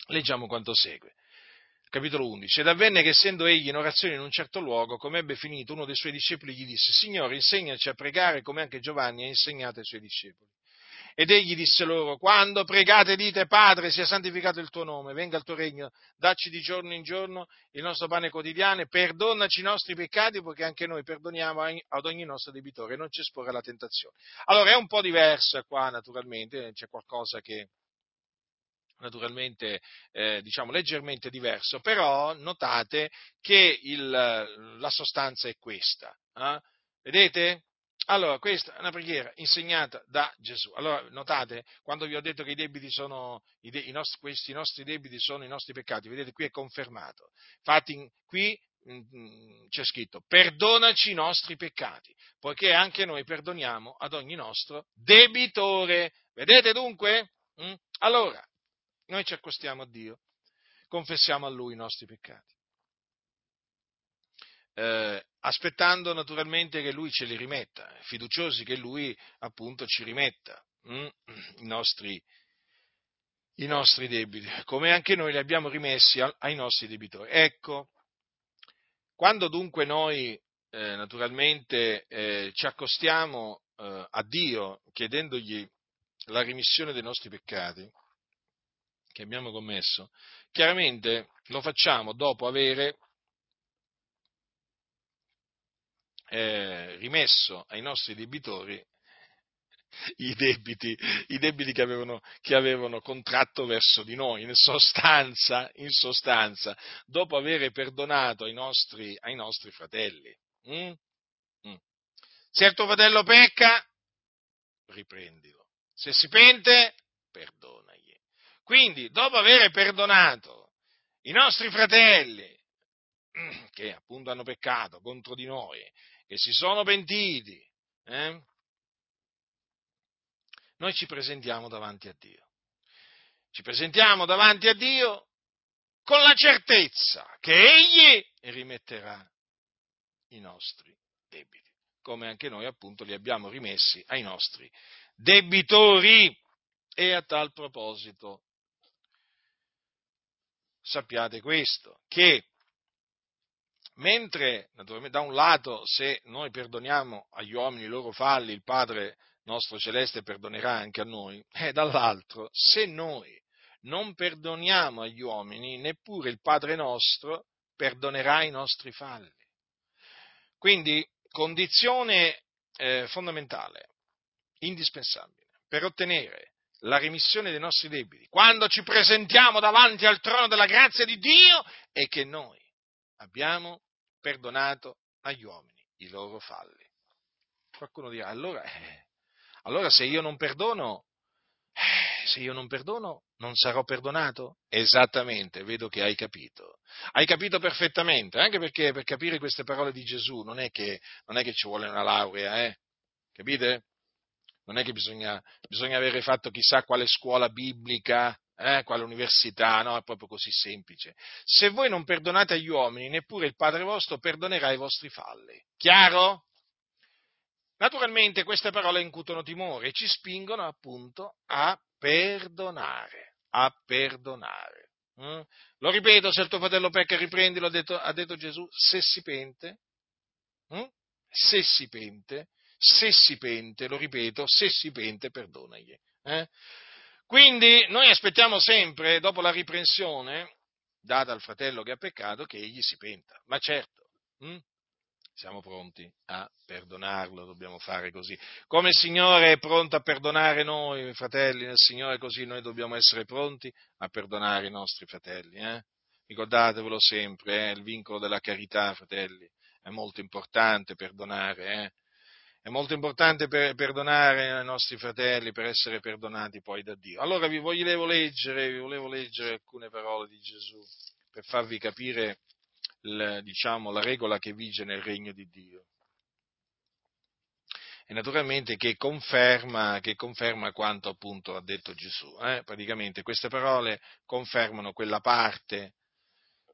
leggiamo quanto segue capitolo 11. Ed avvenne che essendo egli in orazione in un certo luogo, come ebbe finito, uno dei suoi discepoli gli disse, Signore, insegnaci a pregare come anche Giovanni ha insegnato ai suoi discepoli. Ed egli disse loro, quando pregate dite, Padre, sia santificato il tuo nome, venga il tuo regno, dacci di giorno in giorno il nostro pane quotidiano, perdonaci i nostri peccati, poiché anche noi perdoniamo ad ogni nostro debitore, non ci esporre alla tentazione. Allora è un po' diverso qua, naturalmente, c'è qualcosa che naturalmente eh, diciamo leggermente diverso, però notate che il, la sostanza è questa. Eh? Vedete? Allora, questa è una preghiera insegnata da Gesù. Allora, notate, quando vi ho detto che i debiti sono, i de, i nostri, questi nostri debiti sono i nostri peccati, vedete, qui è confermato. Infatti, qui mh, c'è scritto, perdonaci i nostri peccati, poiché anche noi perdoniamo ad ogni nostro debitore. Vedete dunque? Mm? Allora, noi ci accostiamo a Dio, confessiamo a Lui i nostri peccati. eh, aspettando naturalmente che lui ce li rimetta, fiduciosi che lui appunto ci rimetta hm, i, nostri, i, nostri, debiti, come anche noi li abbiamo rimessi ai nostri debitori. Ecco, quando dunque noi eh, naturalmente eh, ci accostiamo eh, a Dio chiedendogli la rimissione dei nostri peccati che abbiamo commesso, chiaramente lo facciamo dopo avere eh, rimesso ai nostri debitori i debiti, i debiti che, avevano, che, avevano, contratto verso di noi, in sostanza, in sostanza dopo aver perdonato ai nostri, ai nostri fratelli. Mm? Mm. Se il tuo fratello pecca, riprendilo. Se si pente, perdonagli. Quindi, dopo aver perdonato i nostri fratelli, *clears throat* che appunto hanno peccato contro di noi, che si sono pentiti, eh? noi ci presentiamo davanti a Dio. Ci presentiamo davanti a Dio con la certezza che Egli rimetterà i nostri debiti, come anche noi appunto li abbiamo rimessi ai nostri debitori. E a tal proposito sappiate questo, che mentre naturalmente da un lato se noi perdoniamo agli uomini i loro falli, il Padre nostro celeste perdonerà anche a noi, *laughs* e dall'altro se noi non perdoniamo agli uomini, neppure il Padre nostro perdonerà i nostri falli. Quindi condizione eh, fondamentale, indispensabile, per ottenere la rimissione dei nostri debiti, quando ci presentiamo davanti al trono della grazia di Dio, è che noi abbiamo perdonato agli uomini i loro falli. Qualcuno dirà, allora, eh, allora se io non perdono, eh, se io non perdono, non sarò perdonato? Esattamente, vedo che hai capito. Hai capito perfettamente, anche perché per capire queste parole di Gesù non è che, non è che ci vuole una laurea, eh? Capite? Non è che bisogna, bisogna avere fatto chissà quale scuola biblica eh, quale università, no, è proprio così semplice. Se voi non perdonate agli uomini, neppure il Padre vostro perdonerà i vostri falli. Chiaro? Naturalmente queste parole incutono timore e ci spingono appunto a perdonare, a perdonare. Mm? Lo ripeto, se il tuo fratello pecca riprendilo, ha detto, ha detto Gesù, se si pente, mm? se si pente, se si pente, lo ripeto, se si pente, perdonagli. Eh? Quindi noi aspettiamo sempre, dopo la riprensione data al fratello che ha peccato, che egli si penta. Ma certo, hm? siamo pronti a perdonarlo, dobbiamo fare così. Come il Signore è pronto a perdonare noi, fratelli nel Signore, così noi dobbiamo essere pronti a perdonare i nostri fratelli. Eh? Ricordatevelo sempre, eh? il vincolo della carità, fratelli, è molto importante perdonare. Eh? È molto importante per, perdonare ai nostri fratelli per essere perdonati poi da Dio. Allora vi volevo leggere, vi volevo leggere alcune parole di Gesù per farvi capire il, diciamo, la regola che vige nel regno di Dio. E naturalmente che conferma, che conferma quanto appunto ha detto Gesù. Eh? Praticamente queste parole confermano quella parte,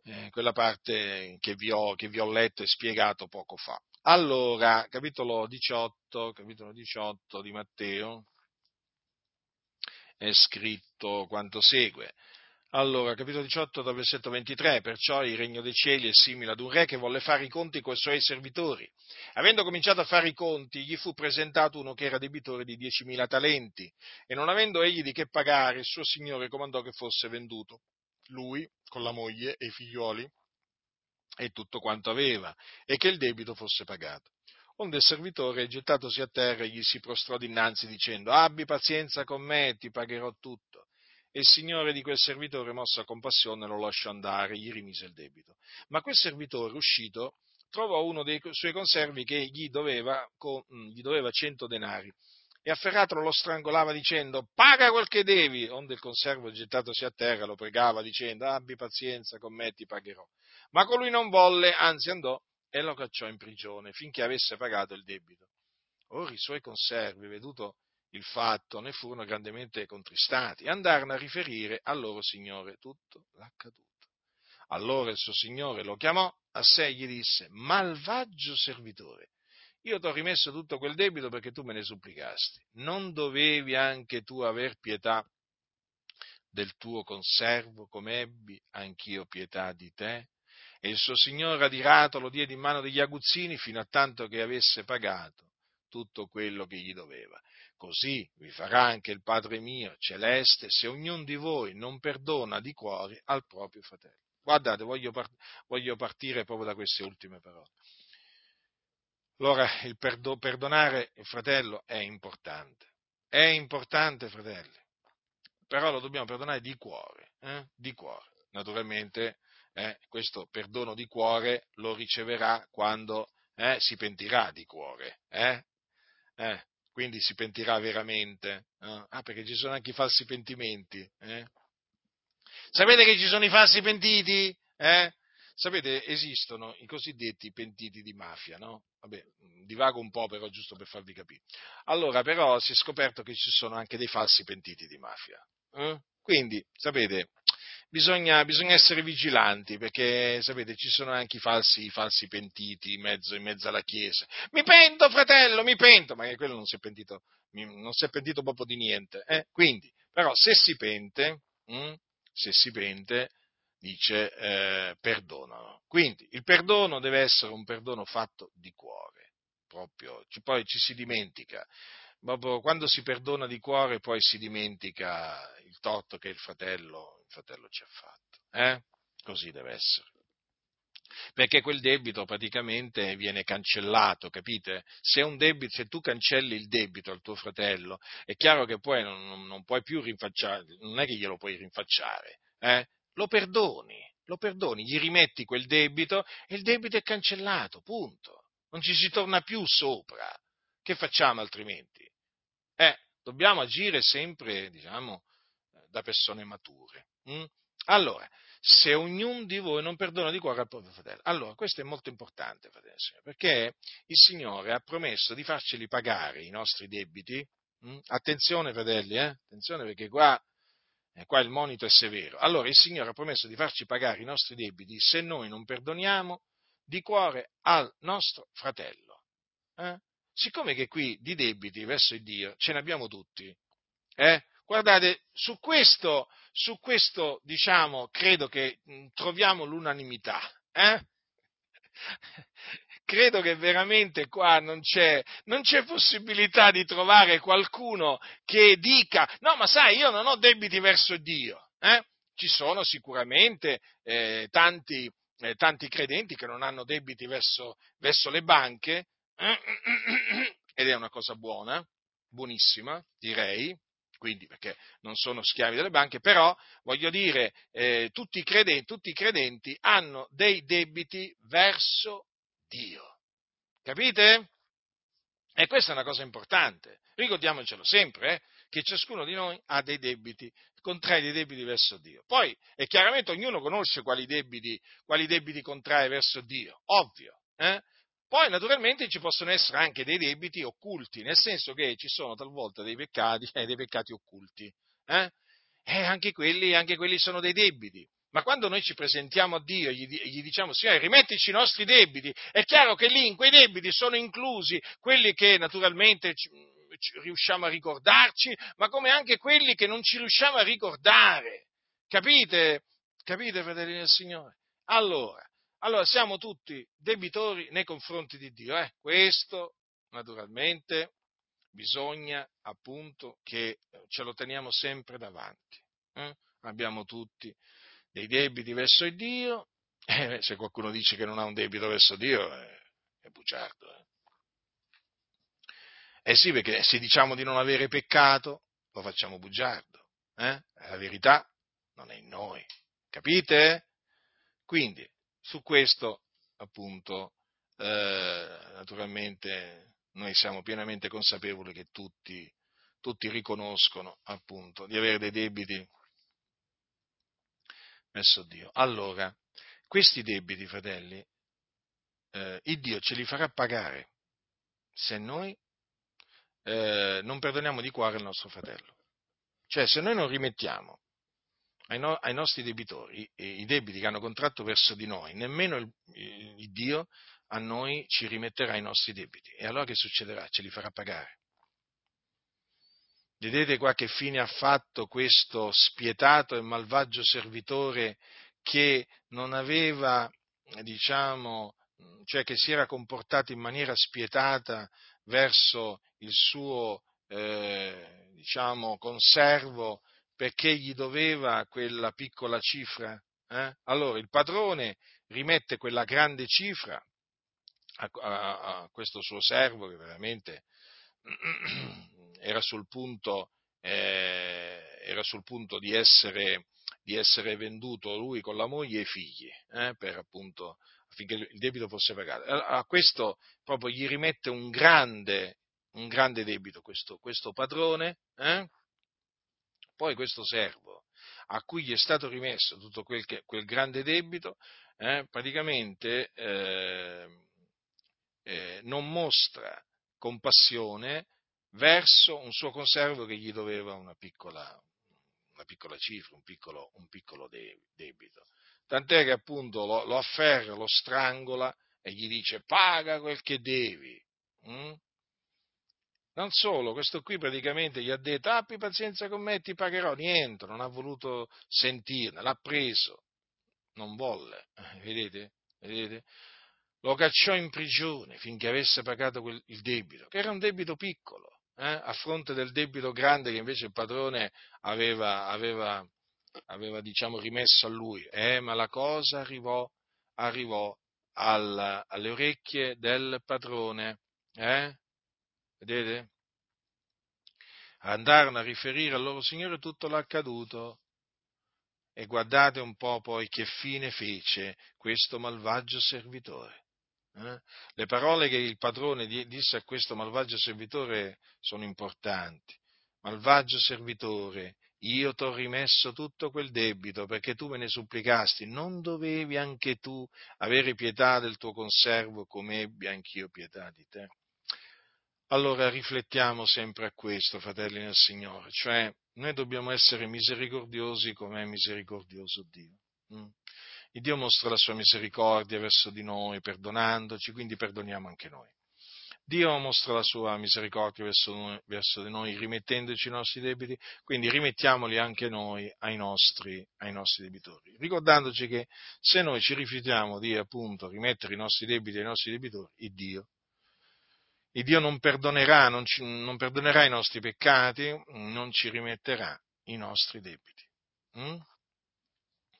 eh, quella parte che vi, ho, che vi ho letto e spiegato poco fa. Allora, capitolo 18, capitolo 18 di Matteo è scritto quanto segue. Allora, capitolo 18 dal versetto 23, perciò il regno dei cieli è simile ad un re che volle fare i conti con i suoi servitori. Avendo cominciato a fare i conti, gli fu presentato uno che era debitore di 10.000 talenti e non avendo egli di che pagare, il suo signore comandò che fosse venduto. Lui, con la moglie e i figlioli, e tutto quanto aveva, e che il debito fosse pagato. Onde il servitore, gettatosi a terra, gli si prostrò dinanzi dicendo, abbi pazienza con me, ti pagherò tutto. E il signore di quel servitore, mosso a compassione, lo lasciò andare, gli rimise il debito. Ma quel servitore, uscito, trovò uno dei suoi conservi che gli doveva, gli doveva cento denari e afferratolo lo strangolava dicendo paga quel che devi, onde il conservo gettatosi a terra lo pregava dicendo abbi pazienza con me ti pagherò. Ma colui non volle, anzi andò e lo cacciò in prigione finché avesse pagato il debito. Ora i suoi conservi, veduto il fatto, ne furono grandemente contristati e andarono a riferire al loro signore tutto l'accaduto. Allora il suo signore lo chiamò a sé e gli disse, malvagio servitore, io ti ho rimesso tutto quel debito perché tu me ne supplicasti. Non dovevi anche tu aver pietà del tuo conservo, come ebbi anch'io pietà di te? E il suo signore adirato lo diede in mano degli aguzzini fino a tanto che avesse pagato tutto quello che gli doveva. Così vi farà anche il Padre mio celeste se ognuno di voi non perdona di cuore al proprio fratello. Guardate, voglio, part- voglio partire proprio da queste ultime parole. Allora, il perdo- perdonare il fratello è importante. È importante, fratelli. Però lo dobbiamo perdonare di cuore, eh? di cuore. Naturalmente, eh, questo perdono di cuore lo riceverà quando eh, si pentirà di cuore. Eh? Eh, quindi si pentirà veramente. Ah, perché ci sono anche i falsi pentimenti. Eh? Sapete che ci sono i falsi pentiti? Eh? Sapete, esistono i cosiddetti pentiti di mafia, no? Vabbè, divago un po' però giusto per farvi capire. Allora, però si è scoperto che ci sono anche dei falsi pentiti di mafia. Eh? Quindi, sapete, bisogna, bisogna, essere vigilanti perché, sapete, ci sono anche i falsi, i falsi pentiti in mezzo, in mezzo, alla Chiesa. Mi pento, fratello, mi pento, ma quello non si è pentito, non si è pentito proprio di niente. Eh? Quindi, però, se si pente, hm, se si pente, dice eh, perdonano. Quindi il perdono deve essere un perdono fatto di cuore, proprio, poi ci si dimentica. Proprio quando si perdona di cuore poi si dimentica il torto che il fratello, il fratello ci ha fatto. Eh? Così deve essere. Perché quel debito praticamente viene cancellato, capite? Se, debito, se tu cancelli il debito al tuo fratello, è chiaro che poi non, non puoi più rinfacciare, non è che glielo puoi rinfacciare, eh? Lo perdoni, lo perdoni, gli rimetti quel debito e il debito è cancellato, punto. Non ci si torna più sopra. Che facciamo altrimenti? Eh, dobbiamo agire sempre, diciamo, da persone mature. Hm? Allora, se ognuno di voi non perdona di cuore al proprio fratello. Allora, questo è molto importante, fratello, perché il Signore ha promesso di farceli pagare i nostri debiti. Hm? Attenzione, fratelli, eh? attenzione perché qua e qua il monito è severo. Allora il Signore ha promesso di farci pagare i nostri debiti se noi non perdoniamo di cuore al nostro fratello. Eh? Siccome che qui di debiti verso il Dio ce ne abbiamo tutti, eh? guardate, su questo, su questo, diciamo, credo che mh, troviamo l'unanimità. Eh? *laughs* credo che veramente qua non c'è, non c'è, possibilità di trovare qualcuno che dica, no, ma sai, io non ho debiti verso Dio. Eh? Ci sono sicuramente eh, tanti, eh, tanti, credenti che non hanno debiti verso, verso le banche, *clears throat* ed è una cosa buona, buonissima, direi, quindi perché non sono schiavi delle banche, però voglio dire, eh, tutti, i credenti, tutti, i credenti, hanno dei debiti verso Dio. Capite? E questa è una cosa importante. Ricordiamocelo sempre, eh, che ciascuno di noi ha dei debiti, contrae dei debiti verso Dio. Poi, e chiaramente ognuno conosce quali debiti, quali debiti contrae verso Dio, ovvio. Eh? Poi naturalmente ci possono essere anche dei debiti occulti, nel senso che ci sono talvolta dei peccati, eh, dei peccati occulti. Eh? E anche quelli, anche quelli sono dei debiti. Ma quando noi ci presentiamo a Dio e gli, gli, diciamo, Signore, rimettici i nostri debiti, è chiaro che lì in quei debiti sono inclusi quelli che naturalmente ci, ci riusciamo a ricordarci, ma come anche quelli che non ci riusciamo a ricordare. Capite? Capite, fratelli del Signore? Allora, allora siamo tutti debitori nei confronti di Dio. Eh? Questo, naturalmente, bisogna appunto che ce lo teniamo sempre davanti. Eh? Abbiamo tutti dei debiti verso il Dio, eh, se qualcuno dice che non ha un debito verso Dio eh, è bugiardo. Eh. eh sì, perché se diciamo di non avere peccato, lo facciamo bugiardo. Eh? La verità non è in noi, capite? Quindi, su questo, appunto, eh, naturalmente, noi siamo pienamente consapevoli che tutti, tutti riconoscono, appunto, di avere dei debiti verso Dio. Allora, questi debiti, fratelli, eh, il Dio ce li farà pagare se noi eh, non perdoniamo di cuore il nostro fratello. Cioè, se noi non rimettiamo ai, no, ai nostri debitori, i, i, debiti che hanno contratto verso di noi, nemmeno il, il Dio a noi ci rimetterà i nostri debiti. E allora che succederà? Ce li farà pagare. Vedete qua che fine ha fatto questo spietato e malvagio servitore che non aveva, diciamo, cioè che si era comportato in maniera spietata verso il suo, eh, diciamo, conservo perché gli doveva quella piccola cifra? Eh? Allora il padrone rimette quella grande cifra a, a, a questo suo servo che veramente era sul punto, eh, era sul punto di, essere, di, essere, venduto lui con la moglie e i figli, eh, per appunto affinché il debito fosse pagato. A questo proprio gli rimette un grande, un grande debito questo, questo padrone, eh? poi questo servo a cui gli è stato rimesso tutto quel, che, quel grande debito, eh, praticamente eh, eh, non mostra compassione verso un suo conservo che gli doveva una piccola, una piccola cifra, un piccolo, un piccolo debito. Tant'è che appunto lo, lo, afferra, lo strangola e gli dice paga quel che devi. Mm? Non solo, questo qui praticamente gli ha detto abbi pazienza con me, ti pagherò. Niente, non ha voluto sentirne, l'ha preso, non volle. Eh, vedete? Vedete? Lo cacciò in prigione finché avesse pagato quel, il debito, che era un debito piccolo, eh? a fronte del debito grande che invece il padrone aveva, aveva, aveva diciamo, rimesso a lui. Eh, ma la cosa arrivò, arrivò al, alle orecchie del padrone. Eh? Vedete? Andarono a riferire al loro Signore tutto l'accaduto. E guardate un po' poi che fine fece questo malvagio servitore. Eh? Le parole che il padrone disse a questo malvagio servitore sono importanti. Malvagio servitore, io ti ho rimesso tutto quel debito perché tu me ne supplicasti, non dovevi anche tu avere pietà del tuo conservo come ebbi anch'io pietà di te? Allora riflettiamo sempre a questo, fratelli nel Signore, cioè noi dobbiamo essere misericordiosi come è misericordioso Dio. Il Dio mostra la sua misericordia verso di noi, perdonandoci, quindi perdoniamo anche noi. Dio mostra la sua misericordia verso, noi, verso di noi, rimettendoci i nostri debiti, quindi rimettiamoli anche noi ai nostri, ai nostri, debitori, ricordandoci che se noi ci rifiutiamo di appunto rimettere i nostri debiti ai nostri debitori, il Dio il Dio non perdonerà, non, ci, non perdonerà i nostri peccati, non ci rimetterà i nostri debiti. Mm?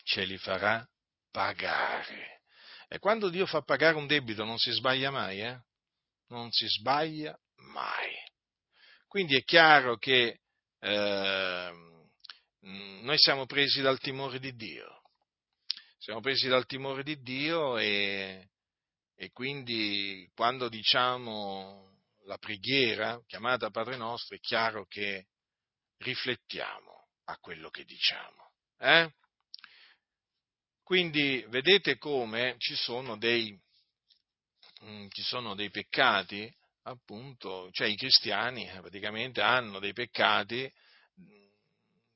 Ce li farà pagare. E quando Dio fa pagare un debito non si sbaglia mai, eh? Non si sbaglia mai. Quindi è chiaro che eh, noi siamo presi dal timore di Dio. Siamo presi dal timore di Dio e, e quindi quando diciamo la preghiera chiamata Padre nostro è chiaro che riflettiamo a quello che diciamo. Eh? Quindi vedete come ci sono dei, mm, ci sono dei peccati, appunto, cioè i cristiani eh, praticamente hanno dei peccati, mm,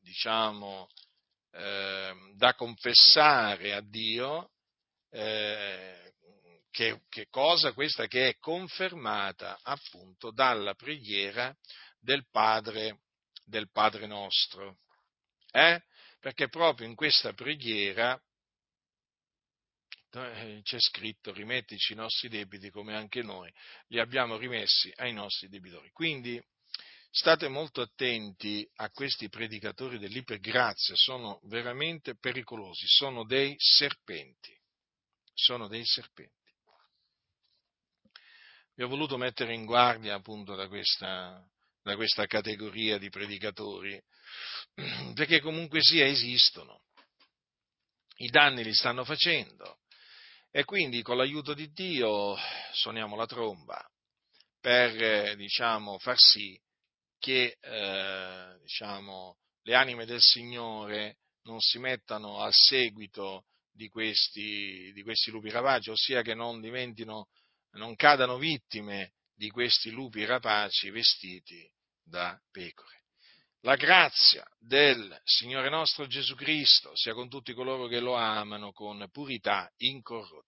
diciamo, eh, da confessare a Dio eh, che, che cosa questa che è confermata appunto dalla preghiera del Padre, del Padre nostro. Eh? Perché proprio in questa preghiera c'è scritto rimettici i nostri debiti come anche noi li abbiamo rimessi ai nostri debitori. Quindi state molto attenti a questi predicatori dell'ipergrazia, sono veramente pericolosi, sono dei serpenti, sono dei serpenti. Vi ho voluto mettere in guardia appunto da questa, da questa categoria di predicatori, *clears throat* perché comunque sia esistono, i danni li stanno facendo e quindi con l'aiuto di Dio suoniamo la tromba per diciamo, far sì che eh, diciamo, le anime del Signore non si mettano al seguito di questi, di questi lupi rapaci, ossia che non non cadano vittime di questi lupi rapaci vestiti da pecore. la grazia del Signore nostro Gesù Cristo sia con tutti coloro che lo amano con purità incorrotta.